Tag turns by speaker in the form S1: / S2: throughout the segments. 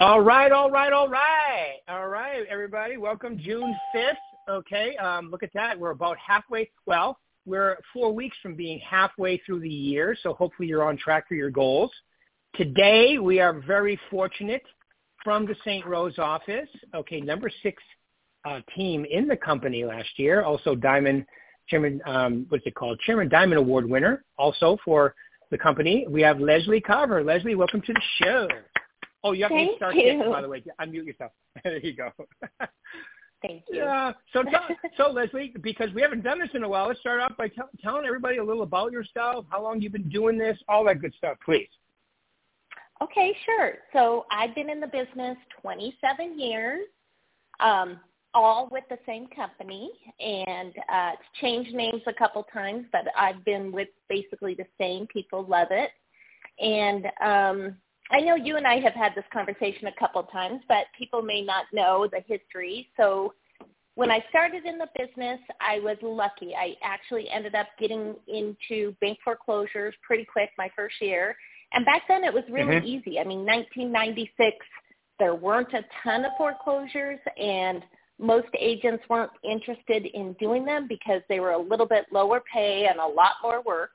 S1: All right, all right, all right, all right, everybody. Welcome, June fifth. Okay, um, look at that. We're about halfway. Well, we're four weeks from being halfway through the year, so hopefully you're on track for your goals. Today, we are very fortunate from the St. Rose office. Okay, number six uh, team in the company last year. Also, Diamond Chairman, um, what's it called? Chairman Diamond Award winner. Also for the company, we have Leslie Carver. Leslie, welcome to the show. Oh, you have
S2: Thank
S1: to start
S2: you.
S1: by the way. Unmute yourself. there you go.
S2: Thank you.
S1: Yeah. So, so Leslie, because we haven't done this in a while, let's start off by tell, telling everybody a little about yourself, how long you've been doing this, all that good stuff, please.
S2: Okay, sure. So I've been in the business 27 years, um, all with the same company, and uh, it's changed names a couple times, but I've been with basically the same. People love it, and um, I know you and I have had this conversation a couple of times, but people may not know the history. So when I started in the business, I was lucky. I actually ended up getting into bank foreclosures pretty quick my first year. And back then it was really
S1: Mhm.
S2: easy. I mean, 1996, there weren't a ton of foreclosures and most agents weren't interested in doing them because they were a little bit lower pay and a lot more work.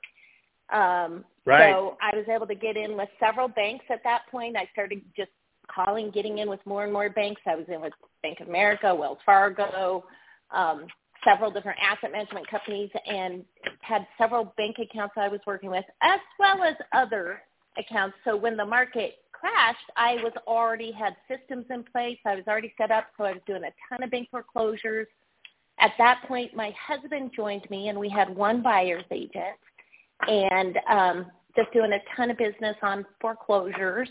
S2: Um,
S1: Right.
S2: So I was able to get in with several banks at that point. I started just calling, getting in with more and more banks. I was in with Bank of America, Wells Fargo, um, several different asset management companies, and had several bank accounts I was working with, as well as other accounts. So when the market crashed, I was already had systems in place. I was already set up, so I was doing a ton of bank foreclosures. At that point, my husband joined me, and we had one buyer's agent and um, just doing a ton of business on foreclosures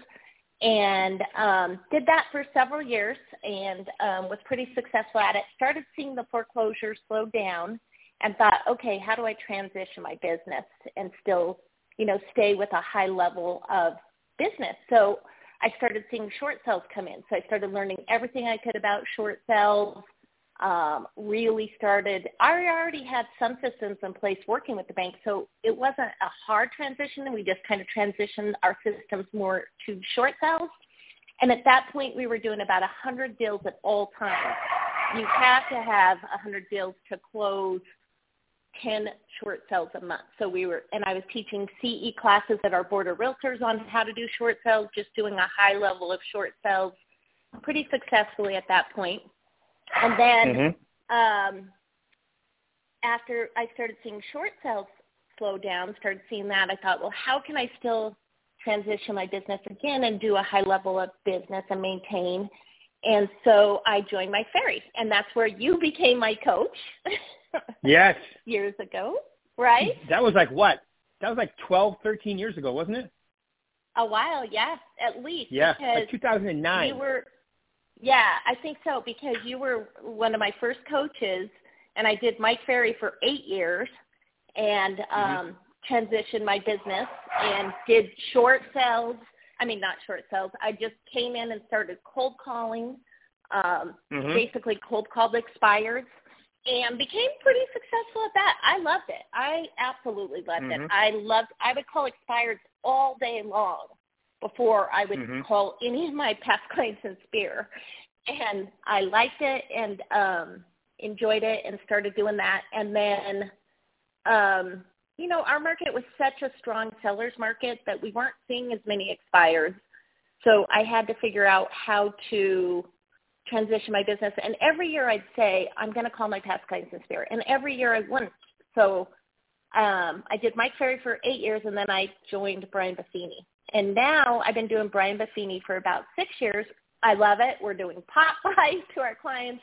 S2: and um, did that for several years and um, was pretty successful at it. Started seeing the foreclosures slow down and thought, okay, how do I transition my business and still, you know, stay with a high level of business? So I started seeing short sales come in. So I started learning everything I could about short sales, um, really started, I already had some systems in place working with the bank, so it wasn't a hard transition. We just kind of transitioned our systems more to short sales. And at that point, we were doing about 100 deals at all times. You have to have 100 deals to close 10 short sales a month. So we were, and I was teaching CE classes at our board of realtors on how to do short sales, just doing a high level of short sales pretty successfully at that point. And then
S1: Mhm.
S2: um, after I started seeing short sales slow down, started seeing that, I thought, well, how can I still transition my business again and do a high level of business and maintain? And so I joined Mike Ferry, and that's where you became my coach
S1: Yes.
S2: years ago, right?
S1: That was like what? That was like 12, 13 years ago, wasn't it?
S2: A while, yes, at least.
S1: Yeah, like 2009.
S2: You were, yeah, I think so because you were one of my first coaches, and I did Mike Ferry for eight years, and um, transitioned my business and did short sales. I mean, not short sales. I just came in and started cold calling, um,
S1: Mhm.
S2: basically cold called expireds, and became pretty successful at that. I loved it. I absolutely loved
S1: Mhm.
S2: it. I loved. I would call expireds all day long before I would
S1: Mhm.
S2: call any of my past clients in sphere. And I liked it and um enjoyed it and started doing that. And then um, you know, our market was such a strong sellers market that we weren't seeing as many expires. So I had to figure out how to transition my business. And every year I'd say, I'm going to call my past clients in sphere. And every year I wouldn't. So um, I did Mike Ferry for eight years, and then I joined Brian Buffini. And now I've been doing Brian Buffini for about six years. I love it. We're doing pop-bys to our clients.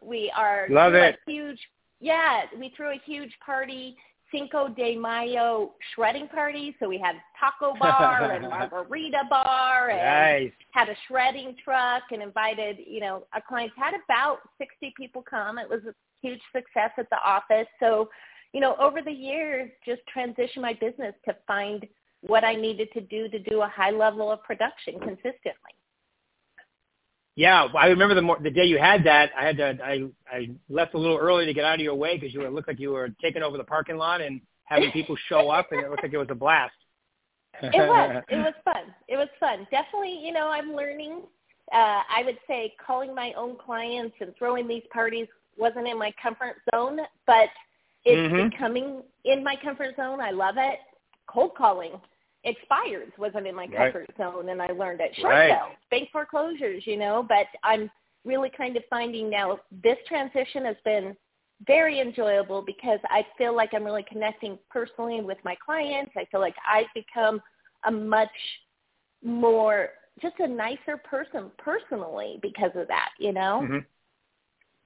S2: We are
S1: Love it.
S2: a huge, yeah, we threw a huge party, Cinco de Mayo shredding party. So we had taco bar and margarita bar and
S1: Nice.
S2: had a shredding truck and invited, you know, our clients had about 60 people come. It was a huge success at the office. So, you know, over the years, just transition my business to find what I needed to do to do a high level of production consistently.
S1: Yeah, I remember the the day you had that. I had to. I I left a little early to get out of your way because you were, it looked like you were taking over the parking lot and having people show up, and it looked like it was a blast.
S2: It was. It was fun. It was fun. Definitely, you know, I'm learning uh, I would say calling my own clients and throwing these parties wasn't in my comfort zone, but it's mm-hmm. becoming in my comfort zone. I love it. Cold calling, expireds wasn't in my comfort right. zone, and I learned it. Short right. sales, bank foreclosures, you know. But I'm really kind of finding now this transition has been very enjoyable because I feel like I'm really connecting personally with my clients. I feel like I've become a much more just a nicer person personally because of that, you know?
S1: Mhm.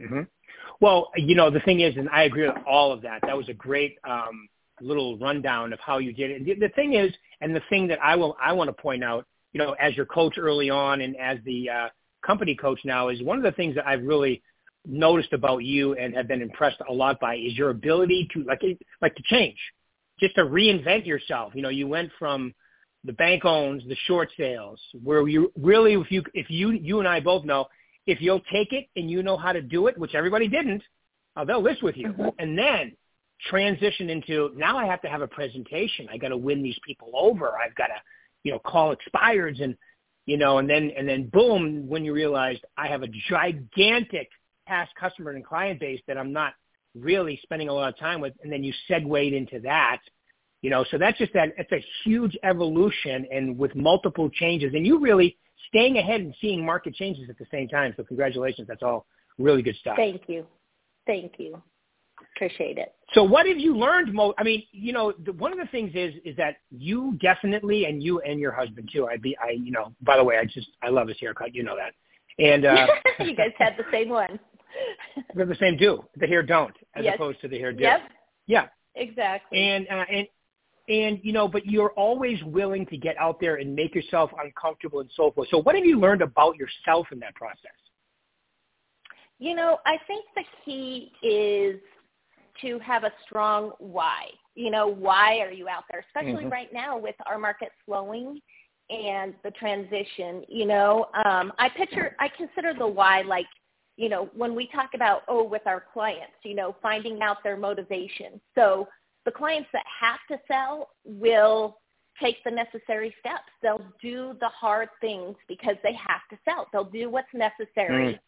S1: Mhm. Well, you know, the thing is and I agree with all of that. That was a great um little rundown of how you did it. The, the thing is and the thing that I will I want to point out, you know, as your coach early on and as the uh company coach now is one of the things that I've really noticed about you and have been impressed a lot by is your ability to like like to change, just to reinvent yourself. You know, you went from the bank owns the short sales where you really if you if you you and I both know if you'll take it and you know how to do it, which everybody didn't, uh, they'll list with you, mm-hmm. and then transition into now I have to have a presentation. I got to win these people over. I've got to you know call expireds and you know and then and then boom when you realize I have a gigantic past customer and client base that I'm not really spending a lot of time with, and then you segued into that. You know, so that's just that it's a huge evolution and with multiple changes, and you really staying ahead and seeing market changes at the same time. So congratulations, that's all really good stuff.
S2: Thank you, thank you, appreciate it.
S1: So what have you learned? most? I mean, you know, the, one of the things is is that you definitely, and you and your husband too. I be, I, you know, by the way, I just I love his haircut. You know that. And uh,
S2: you guys had the same one.
S1: They're the same do. The hair don't, as
S2: yes.
S1: opposed to the hair do.
S2: Yep.
S1: Yeah.
S2: Exactly.
S1: And uh, and and you know, but you're always willing to get out there and make yourself uncomfortable and so forth. So, what have you learned about yourself in that process?
S2: You know, I think the key is to have a strong why. You know, why are you out there? Especially mm-hmm. right now with our market slowing and the transition. You know, um, I picture, I consider the why like you know, when we talk about, oh, with our clients, you know, finding out their motivation. So the clients that have to sell will take the necessary steps. They'll do the hard things because they have to sell. They'll do what's necessary mm.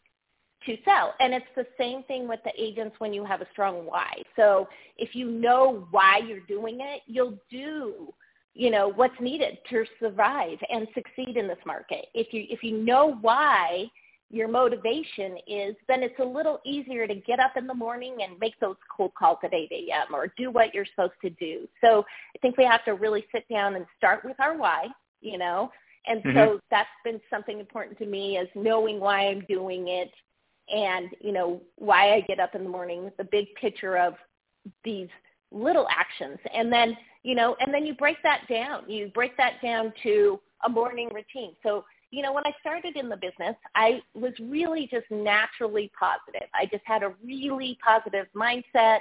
S2: To sell. And it's the same thing with the agents when you have a strong why. So if you know why you're doing it, you'll do you know what's needed to survive and succeed in this market. If you if you know why your motivation is, then it's a little easier to get up in the morning and make those cold calls at 8 a.m. or do what you're supposed to do. So I think we have to really sit down and start with our why, you know. And mm-hmm. so that's been something important to me is knowing why I'm doing it and, you know, why I get up in the morning, the big picture of these little actions. And then, you know, and then you break that down. You break that down to a morning routine. So you know, when I started in the business, I was really just naturally positive. I just had a really positive mindset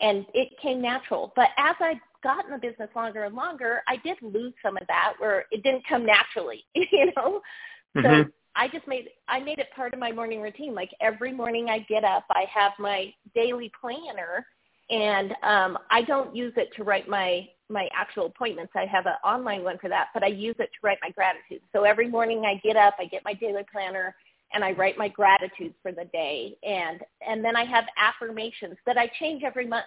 S2: and it came natural. But as I got in the business longer and longer, I did lose some of that where it didn't come naturally, you know? Mm-hmm. I just made I made it part of my morning routine. Like every morning I get up, I have my daily planner and um I don't use it to write my my actual appointments. I have an online one for that, but I use it to write my gratitude. So every morning I get up, I get my daily planner, and I write my gratitude for the day. And and then I have affirmations that I change every month.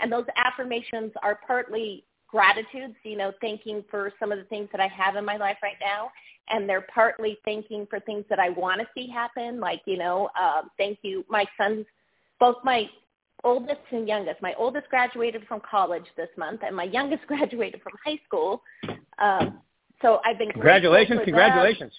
S2: And those affirmations are partly gratitudes, you know, thanking for some of the things that I have in my life right now. And they're partly thanking for things that I want to see happen, like, you know, uh, thank you. My sons, both my oldest and youngest. My oldest graduated from college this month, and my youngest graduated from high school. Um, so I've been
S1: congratulations, congratulations.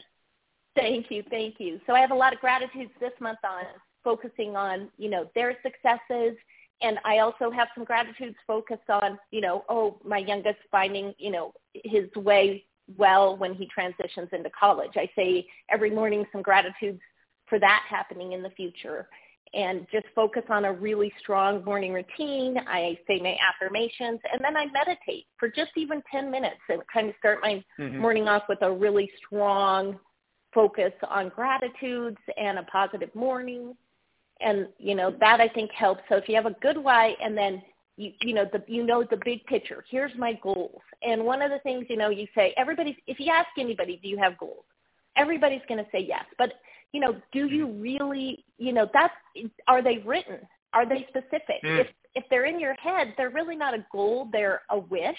S2: Them. Thank you, thank you. So I have a lot of gratitudes this month on focusing on you know their successes, and I also have some gratitudes focused on you know oh my youngest finding you know his way well when he transitions into college. I say every morning some gratitudes for that happening in the future and just focus on a really strong morning routine. I say my affirmations and then I meditate for just even 10 minutes and kind of start my mm-hmm. morning off with a really strong focus on gratitudes and a positive morning. And, you know, that I think helps. So if you have a good why and then you, you know, the, you know the big picture. Here's my goals. And one of the things, you know, you say, everybody, if you ask anybody, do you have goals? everybody's going to say yes. But, you know, do you really, you know, that's, are they written? Are they specific? Mm. If, if they're in your head, they're really not a goal. They're a wish,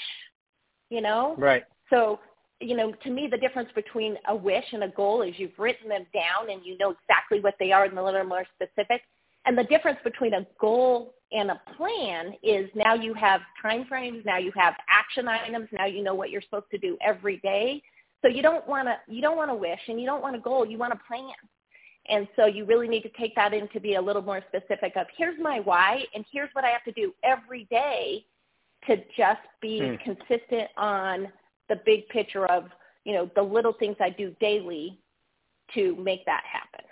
S2: you know?
S1: Right.
S2: So, you know, to me, the difference between a wish and a goal is you've written them down and you know exactly what they are and a little more specific. And the difference between a goal and a plan is now you have time frames, now you have action items, now you know what you're supposed to do every day. So you don't want to you don't want to wish and you don't want a goal, you want a plan. And so you really need to take that in to be a little more specific of here's my why and here's what I have to do every day to just be mm. consistent on the big picture of, you know, the little things I do daily to make that happen.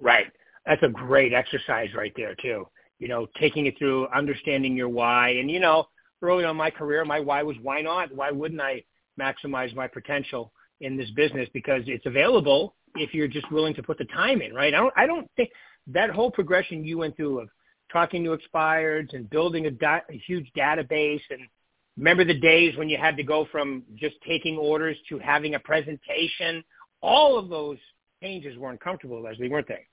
S1: Right. That's a great exercise right there too. You know, taking it through, understanding your why. And you know, early on in my career, my why was why not? Why wouldn't I maximize my potential in this business? Because it's available if you're just willing to put the time in, right? I don't, I don't think that whole progression you went through of talking to expireds and building a, di- a huge database and remember the days when you had to go from just taking orders to having a presentation. All of those changes were uncomfortable, Leslie, weren't they?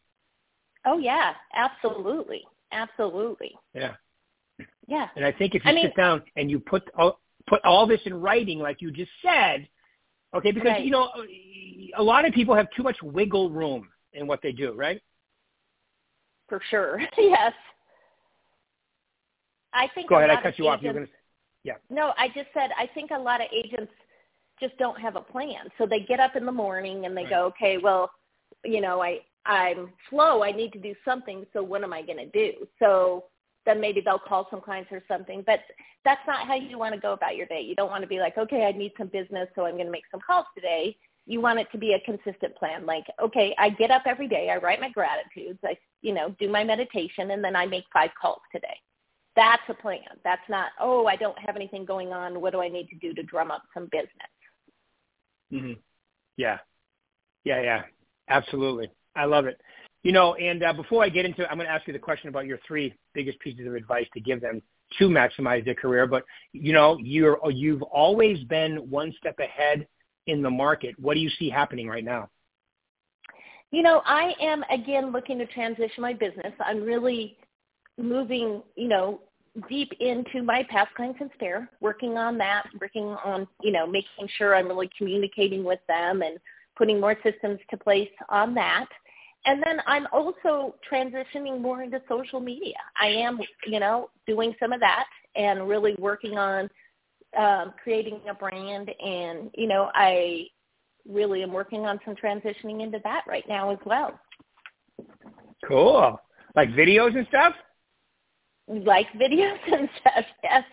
S2: Oh yeah, absolutely, absolutely.
S1: Yeah.
S2: Yeah.
S1: And I think if you
S2: I
S1: sit
S2: mean,
S1: down and you put all, put all this in writing, like you just said, okay, because
S2: right.
S1: you know a lot of people have too much wiggle room in what they do, right?
S2: For sure. yes. I think.
S1: Go ahead.
S2: I
S1: cut you off. You're gonna. Yeah.
S2: No, I just said I think a lot of agents just don't have a plan. So they get up in the morning and they right. go, okay, well, you know, I I'm slow. I need to do something. So what am I going to do? So then maybe they'll call some clients or something. But that's not how you want to go about your day. You don't want to be like, okay, I need some business, so I'm going to make some calls today. You want it to be a consistent plan. Like, okay, I get up every day. I write my gratitudes. I, you know, do my meditation, and then I make five calls today. That's a plan. That's not, oh, I don't have anything going on. What do I need to do to drum up some business?
S1: Mhm. Yeah. Yeah, yeah. Absolutely. I love it. You know, and uh, before I get into, it, I'm going to ask you the question about your three biggest pieces of advice to give them to maximize their career. But you know, you're you've always been one step ahead in the market. What do you see happening right now?
S2: You know, I am again looking to transition my business. I'm really moving, you know, deep into my past clients and sphere, working on that, working on, you know, making sure I'm really communicating with them and putting more systems to place on that. And then I'm also transitioning more into social media. I am, you know, doing some of that and really working on um, creating a brand. And, you know, I really am working on some transitioning into that right now as well.
S1: Cool. Like videos and stuff?
S2: Like videos and stuff, yes.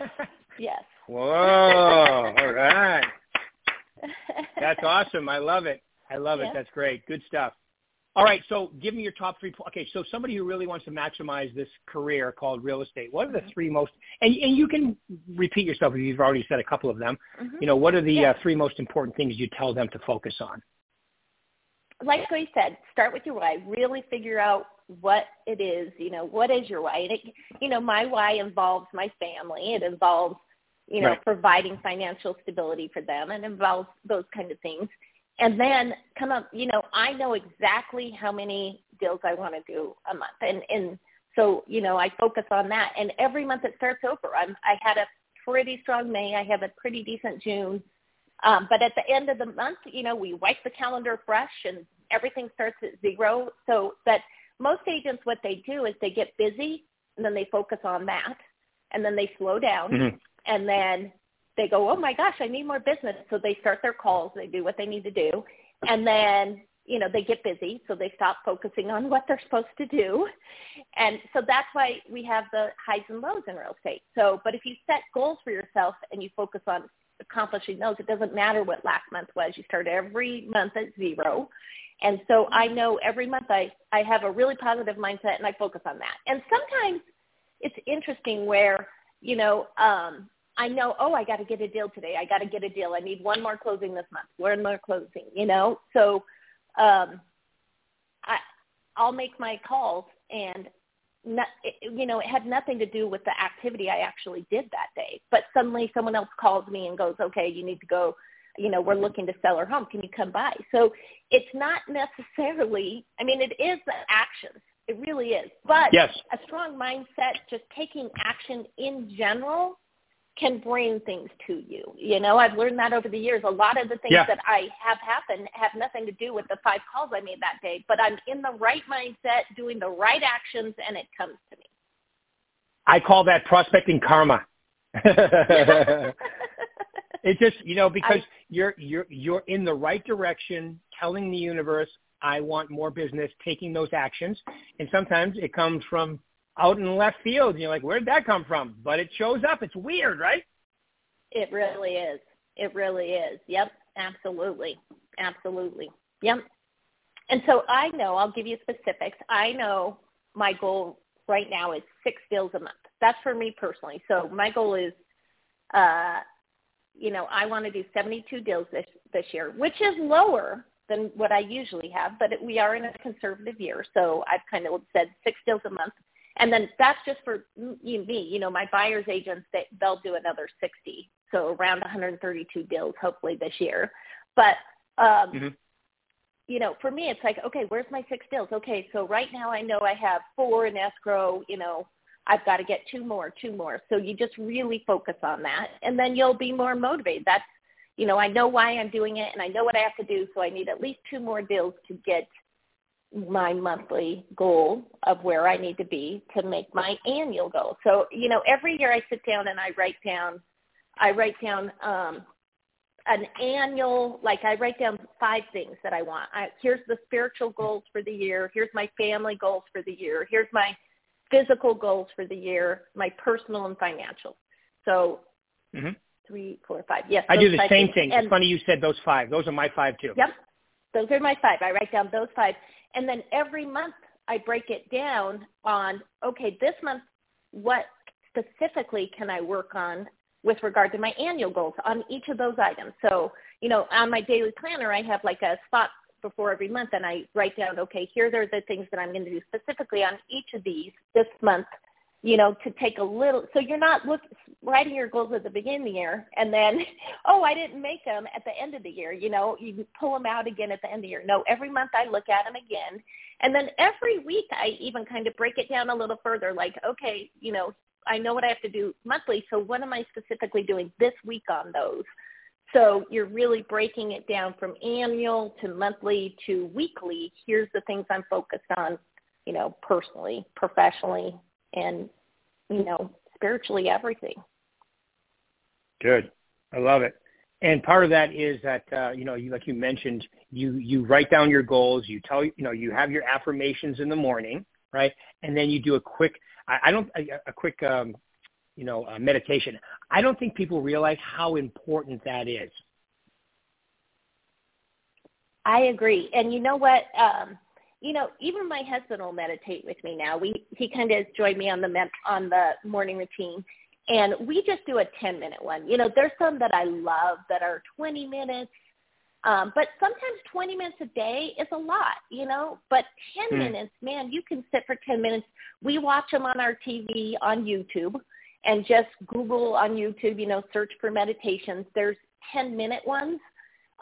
S2: yes.
S1: Whoa. All right. That's awesome. I love it. I love it. That's great. Good stuff. All right, so give me your top three. Okay, so somebody who really wants to maximize this career called real estate, what are the mm-hmm. three most? And, and you can repeat yourself if you've already said a couple of them. Mm-hmm. You know, what are the yeah. uh, three most important things you tell them to focus on?
S2: Like I said, start with your why. Really figure out what it is. You know, what is your why? And it, you know, my why involves my family. It involves you know, right. providing financial stability for them and involves those kind of things. And then come up, you know, I know exactly how many deals I want to do a month. And, and so, you know, I focus on that. And every month it starts over. I'm, I had a pretty strong May. I have a pretty decent June. Um, but at the end of the month, you know, we wipe the calendar fresh and everything starts at zero. So that most agents, what they do is they get busy and then they focus on that and then they slow down mm-hmm and then they go, oh my gosh, I need more business. So they start their calls, they do what they need to do, and then you know they get busy, so they stop focusing on what they're supposed to do, and so that's why we have the highs and lows in real estate. So, but if you set goals for yourself and you focus on accomplishing those, it doesn't matter what last month was. You start every month at zero. And so I know every month I, I have a really positive mindset and I focus on that. And sometimes it's interesting where, you know, um, I know, oh, I got to get a deal today. I got to get a deal. I need one more closing this month. One more closing, you know. So, um, I I'll make my calls, and not, it, you know, it had nothing to do with the activity I actually did that day. But suddenly, someone else calls me and goes, okay, you need to go you know, we're looking to sell our home. Can you come by? So it's not necessarily, I mean, it is the actions. It really is. But
S1: yes.
S2: a strong mindset, just taking action in general can bring things to you. You know, I've learned that over the years. A lot of the things
S1: yeah.
S2: that I have happen have nothing to do with the five calls I made that day, but I'm in the right mindset, doing the right actions, and it comes to me.
S1: I call that prospecting karma. it's just you know because I, you're you're you're in the right direction, telling the universe I want more business, taking those actions, and sometimes it comes from out in left field. And you're like, where did that come from? But it shows up. It's weird, right?
S2: It really is. It really is. Yep, absolutely, absolutely. Yep. And so I know. I'll give you specifics. I know my goal right now is six deals a month. That's for me personally. So my goal is, uh, you know, I want to do 72 deals this this year, which is lower than what I usually have, but it, we are in a conservative year, so I've kind of said six deals a month. And then that's just for me. You know, my buyer's agents, they, they'll do another 60. So around 132 deals hopefully this year. But, um, mm-hmm. you know, for me, it's like, okay, where's my six deals? Okay, so right now I know I have four in escrow. You know, I've got to get two more, two more. So you just really focus on that. And then you'll be more motivated. That's, you know, I know why I'm doing it and I know what I have to do. So I need at least two more deals to get – my monthly goal of where I need to be to make my annual goal. So, you know, every year I sit down and I write down I write down um an annual like I write down five things that I want. I, here's the spiritual goals for the year, here's my family goals for the year, here's my physical goals for the year, my personal and financial. So mm-hmm. three, four, five. Yes.
S1: I do the same things. thing. And, it's funny you said those five. Those are my five too.
S2: Yep. Those are my five. I write down those five. And then every month I break it down on, okay, this month, what specifically can I work on with regard to my annual goals on each of those items? So, you know, on my daily planner, I have like a spot before every month and I write down, okay, here are the things that I'm going to do specifically on each of these this month you know, to take a little, so you're not look, writing your goals at the beginning of the year and then, oh, I didn't make them at the end of the year. You know, you pull them out again at the end of the year. No, every month I look at them again. And then every week I even kind of break it down a little further, like, okay, you know, I know what I have to do monthly. So what am I specifically doing this week on those? So you're really breaking it down from annual to monthly to weekly. Here's the things I'm focused on, you know, personally, professionally, and you know spiritually everything.
S1: Good. I love it. And part of that is that uh, you know you like you mentioned you you write down your goals you tell you know you have your affirmations in the morning right? And then you do a quick i, I don't a, a quick um, you know uh, meditation i don't think people realize how important that is
S2: i agree and you know what um you know, even my husband will meditate with me now. We he kind of has joined me on the med, on the morning routine, and we just do a 10 minute one. You know, there's some that I love that are 20 minutes, um, but sometimes 20 minutes a day is a lot. You know, but 10 mm. minutes, man, you can sit for 10 minutes. We watch them on our TV on YouTube, and just Google on YouTube. You know, search for meditations. There's 10 minute ones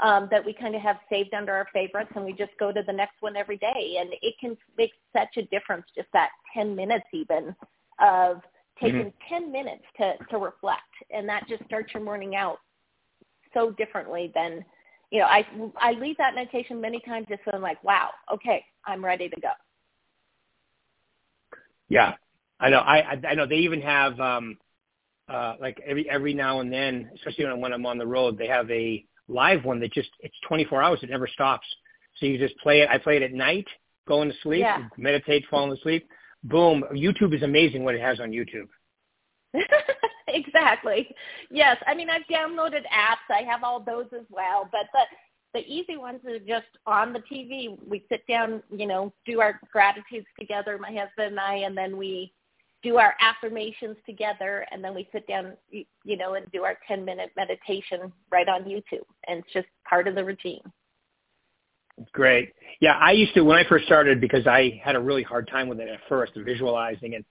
S2: um, that we kind of have saved under our favorites, and we just go to the next one every day. And it can make such a difference, just that 10 minutes even of taking mm-hmm. 10 minutes to, to reflect. And that just starts your morning out so differently than, you know, I, I leave that meditation many times just feeling like, wow, okay, I'm ready to go.
S1: Yeah, I know. I, I know they even have, um, uh, like every, every now and then, especially when, I'm when I'm on the road, they have a, live one that just it's 24 hours. It never stops. So you just play it. I play it at night, going to sleep,
S2: yeah.
S1: meditate, falling asleep. Boom. YouTube is amazing what it has on YouTube.
S2: exactly. Yes. I mean, I've downloaded apps. I have all those as well. But the the easy ones are just on the TV. We sit down, you know, do our gratitudes together, my husband and I, and then we do our affirmations together and then we sit down you know and do our 10 minute meditation right on youtube and it's just part of the routine
S1: great yeah i used to when i first started because i had a really hard time with it at first visualizing and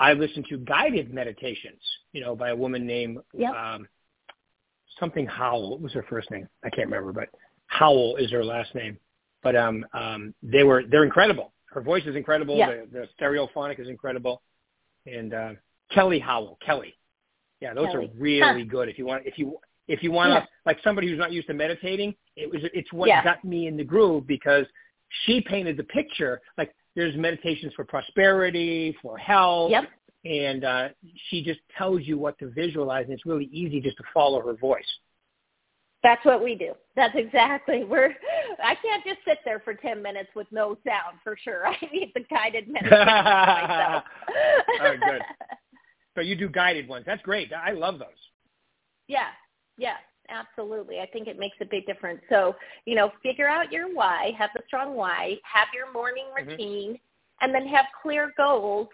S1: i listened to guided meditations you know by a woman named
S2: yep.
S1: um something Howell. What was her first name? I can't remember, but Howell is her last name. But um, um, they were they're incredible. Her voice is incredible.
S2: Yeah.
S1: The, the stereophonic is incredible. And uh, Kelly Howell, Kelly. Yeah, those
S2: Kelly.
S1: are really
S2: Huh.
S1: good. If you want, if you if you want to,
S2: Yeah.
S1: like somebody who's not used to meditating, it was it's what
S2: Yeah.
S1: got me in the groove because she painted the picture. Like there's meditations for prosperity, for health,
S2: Yep.
S1: and uh, she just tells you what to visualize, and it's really easy just to follow her voice.
S2: That's what we do. That's exactly. We're. I can't just sit there for ten minutes with no sound for sure. I need the guided meditation myself.
S1: Oh, good. So you do guided ones. That's great. I love those.
S2: Yeah, yeah, absolutely. I think it makes a big difference. So, you know, figure out your why, have the strong why, have your morning
S1: Mhm.
S2: routine, and then have clear goals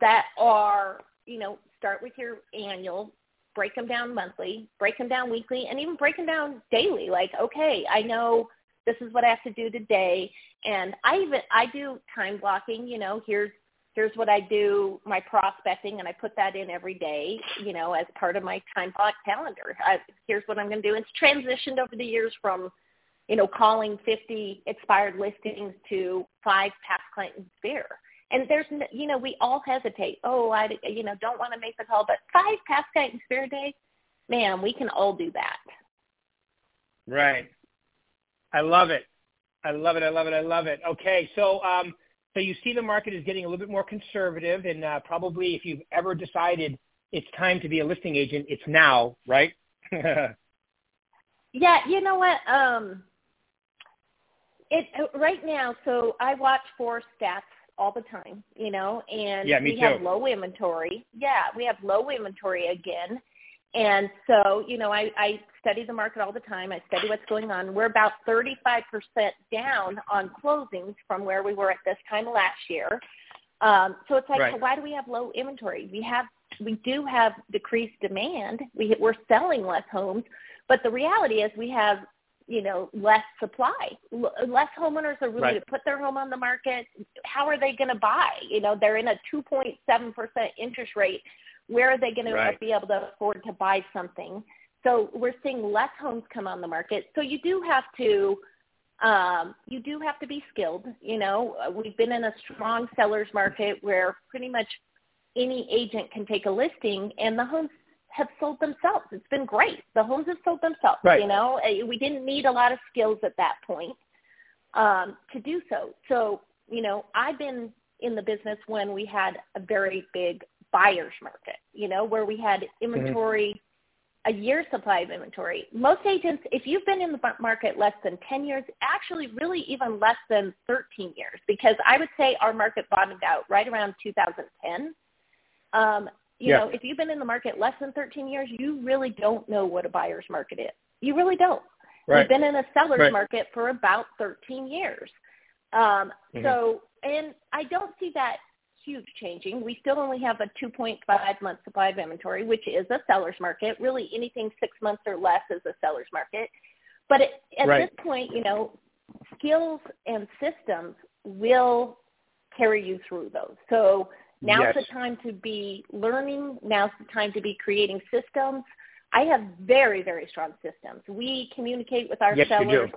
S2: that are, you know, start with your annual, break them down monthly, break them down weekly, and even break them down daily. Like, okay, I know this is what I have to do today, and I even I do time blocking. You know, here's here's what I do, my prospecting, and I put that in every day, you know, as part of my time block calendar. I, here's what I'm going to do. It's transitioned over the years from, you know, calling 50 expired listings to five past clients sphere. And there's, n- you know, we all hesitate. Oh, I, you know, don't want to make the call, but five past client and sphere a day, man, we can all do that.
S1: Right. I love it. I love it. I love it. I love it. Okay, so um, so you see the market is getting a little bit more conservative, and uh, probably if you've ever decided it's time to be a listing agent, it's now, right?
S2: Yeah, you know what? Um, it uh, right now. So I watch for stats all the time, you know, and
S1: Yeah,
S2: we have low inventory. Yeah, we have low inventory again, and so you know, I, I study the market all the time. I study what's going on. We're about 35% down on closings from where we were at this time last year. Um, so it's like,
S1: Right.
S2: why do we have low inventory? We have, we do have decreased demand. We, we're selling less homes, but the reality is we have, you know, less supply. L- less homeowners are willing
S1: Right.
S2: to put their home on the market. How are they going to buy? You know, they're in a 2.7% interest rate. Where are they going
S1: Right.
S2: to be able to afford to buy something? So we're seeing less homes come on the market. So you do have to um, you do have to be skilled. You know, Uh, we've been in a strong sellers market where pretty much any agent can take a listing, and the homes have sold themselves. It's been great. The homes have sold themselves.
S1: Right.
S2: You know, Uh, we didn't need a lot of skills at that point um, to do so. So, you know, I've been in the business when we had a very big buyer's market. You know, where we had inventory a year supply of inventory. Most agents, if you've been in the market less than 10 years, actually really even less than 13 years, because I would say our market bottomed out right around 2010. Um, you
S1: Yeah.
S2: know, if you've been in the market less than 13 years, you really don't know what a buyer's market is. You really don't.
S1: right.
S2: We've been in a seller's
S1: Right.
S2: market for about 13 years. Um,
S1: Mhm.
S2: So, and I don't see that huge changing. We still only have a 2.5 month supply of inventory, which is a seller's market. Really, anything six months or less is a seller's market. But it, at
S1: Right.
S2: this point, you know, skills and systems will carry you through those. So now's
S1: Yes.
S2: the time to be learning. Now's the time to be creating systems. I have very, very strong systems. We communicate with our
S1: Yes,
S2: sellers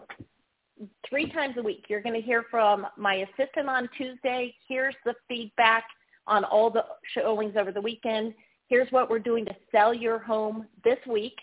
S2: three times a week. You're going to hear from my assistant on Tuesday. Here's the feedback on all the showings over the weekend. Here's what we're doing to sell your home this week,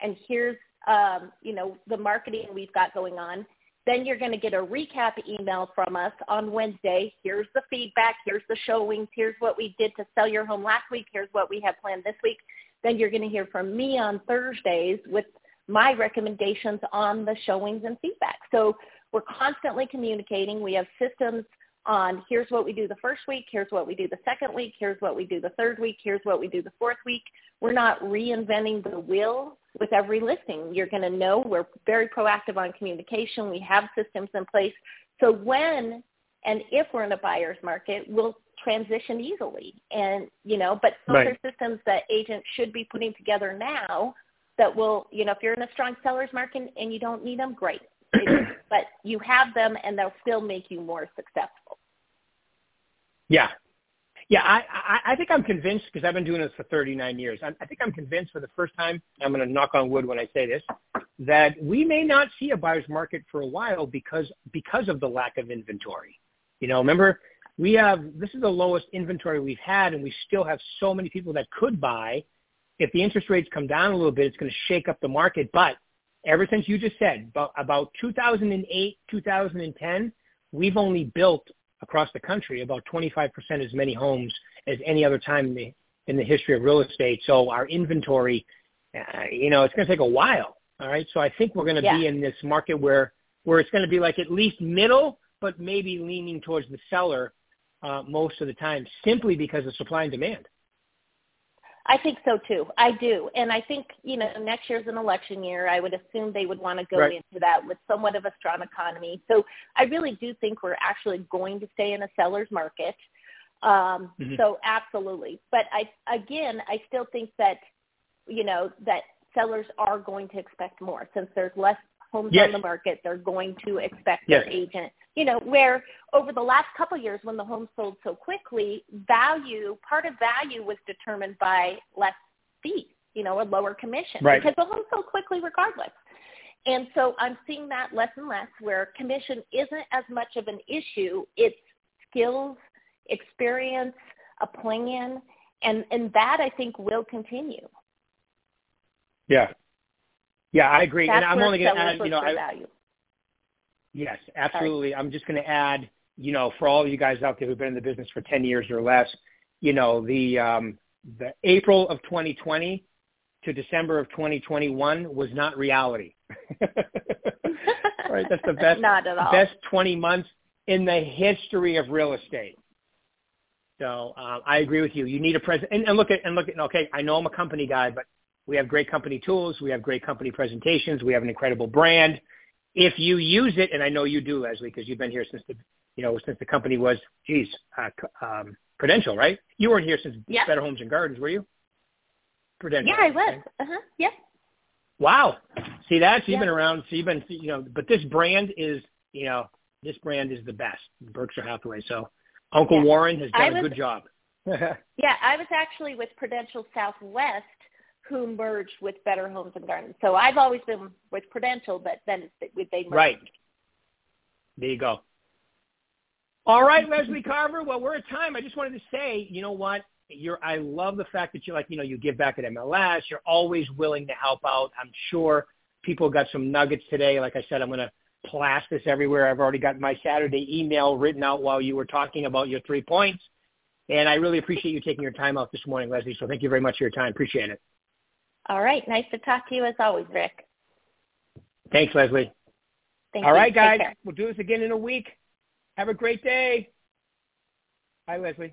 S2: and here's um, you know the marketing we've got going on. Then you're going to get a recap email from us on Wednesday. Here's the feedback. Here's the showings. Here's what we did to sell your home last week. Here's what we have planned this week. Then you're going to hear from me on Thursdays with my recommendations on the showings and feedback. So we're constantly communicating. We have systems on here's what we do the first week, here's what we do the second week, here's what we do the third week, here's what we do the fourth week. We're not reinventing the wheel with every listing. You're going to know we're very proactive on communication. We have systems in place. So when and if we're in a buyer's market, we'll transition easily. And, you know, but those
S1: Right.
S2: are systems that agents should be putting together now that will, you know, if you're in a strong seller's market and you don't need them, great. but you have them and they'll still make you more successful.
S1: Yeah. Yeah, I, I, I think I'm convinced because I've been doing this for 39 years. I, I think I'm convinced for the first time. I'm going to knock on wood when I say this, that we may not see a buyer's market for a while because because of the lack of inventory. You know, remember we have this is the lowest inventory we've had, and we still have so many people that could buy. If the interest rates come down a little bit, it's going to shake up the market. But ever since you just said about, about 2008, 2010, we've only built across the country about 25% as many homes as any other time in the in the history of real estate. So our inventory, uh, you know, it's going to take a while. All right. So I think we're going to
S2: Yeah.
S1: be in this market where where it's going to be like at least middle, but maybe leaning towards the seller uh, most of the time, simply because of supply and demand.
S2: I think so too. I do. And I think, you know, next year's an election year. I would assume they would want to go
S1: Right.
S2: into that with somewhat of a strong economy. So I really do think we're actually going to stay in a seller's market. Um,
S1: Mhm.
S2: So absolutely. But I, again, I still think that, you know, that sellers are going to expect more since there's less homes
S1: Yes.
S2: on the market. They're going to expect
S1: Yes.
S2: their agent, you know, where over the last couple of years when the homes sold so quickly, value, part of value was determined by less fees, you know, a lower commission
S1: Right.
S2: because the homes sold quickly regardless. And so I'm seeing that less and less where commission isn't as much of an issue. It's skills, experience, a plan, and, and that I think will continue.
S1: Yeah. Yeah, I agree.
S2: That's
S1: and I'm only going to add, you know, I,
S2: value.
S1: Yes, absolutely. I'm just going to add, you know, for all of you guys out there who've been in the business for 10 years or less, you know, the um, the April of 2020 to December of 2021 was not reality. right, that's the best
S2: Not at all.
S1: best 20 months in the history of real estate. So um, I agree with you. You need a present, and, and look at and look at. Okay, I know I'm a company guy, but we have great company tools. We have great company presentations. We have an incredible brand. If you use it, and I know you do, Leslie, because you've been here since the you know since the company was, geez, uh, c- um, Prudential, right? You weren't here since
S2: Yeah.
S1: Better Homes and Gardens, were you? Prudential.
S2: Yeah, I was. Uh-huh. Yep.
S1: Wow. See that? So you've
S2: Yeah.
S1: been around. So you've been, you know, but this brand is, you know, this brand is the best, Berkshire Hathaway. So Uncle
S2: Yeah.
S1: Warren has done
S2: I
S1: a
S2: was-
S1: good job.
S2: Yeah, I was actually with Prudential Southwest, who merged with Better Homes and Gardens. So I've always been with Prudential, but then they merged.
S1: right. There you go. All right, Leslie Carver. Well, we're at time. I just wanted to say, you know what? You're. I love the fact that you're like, you know, you give back at MLS. You're always willing to help out. I'm sure people got some nuggets today. Like I said, I'm going to plaster this everywhere. I've already got my Saturday email written out while you were talking about your three points. And I really appreciate you taking your time out this morning, Leslie. So thank you very much for your time. Appreciate it.
S2: All right. Nice to talk to you as always, Rick.
S1: Thanks, Leslie.
S2: Thank
S1: All
S2: you.
S1: right, guys. We'll do this again in a week. Have a great day. Bye, Leslie.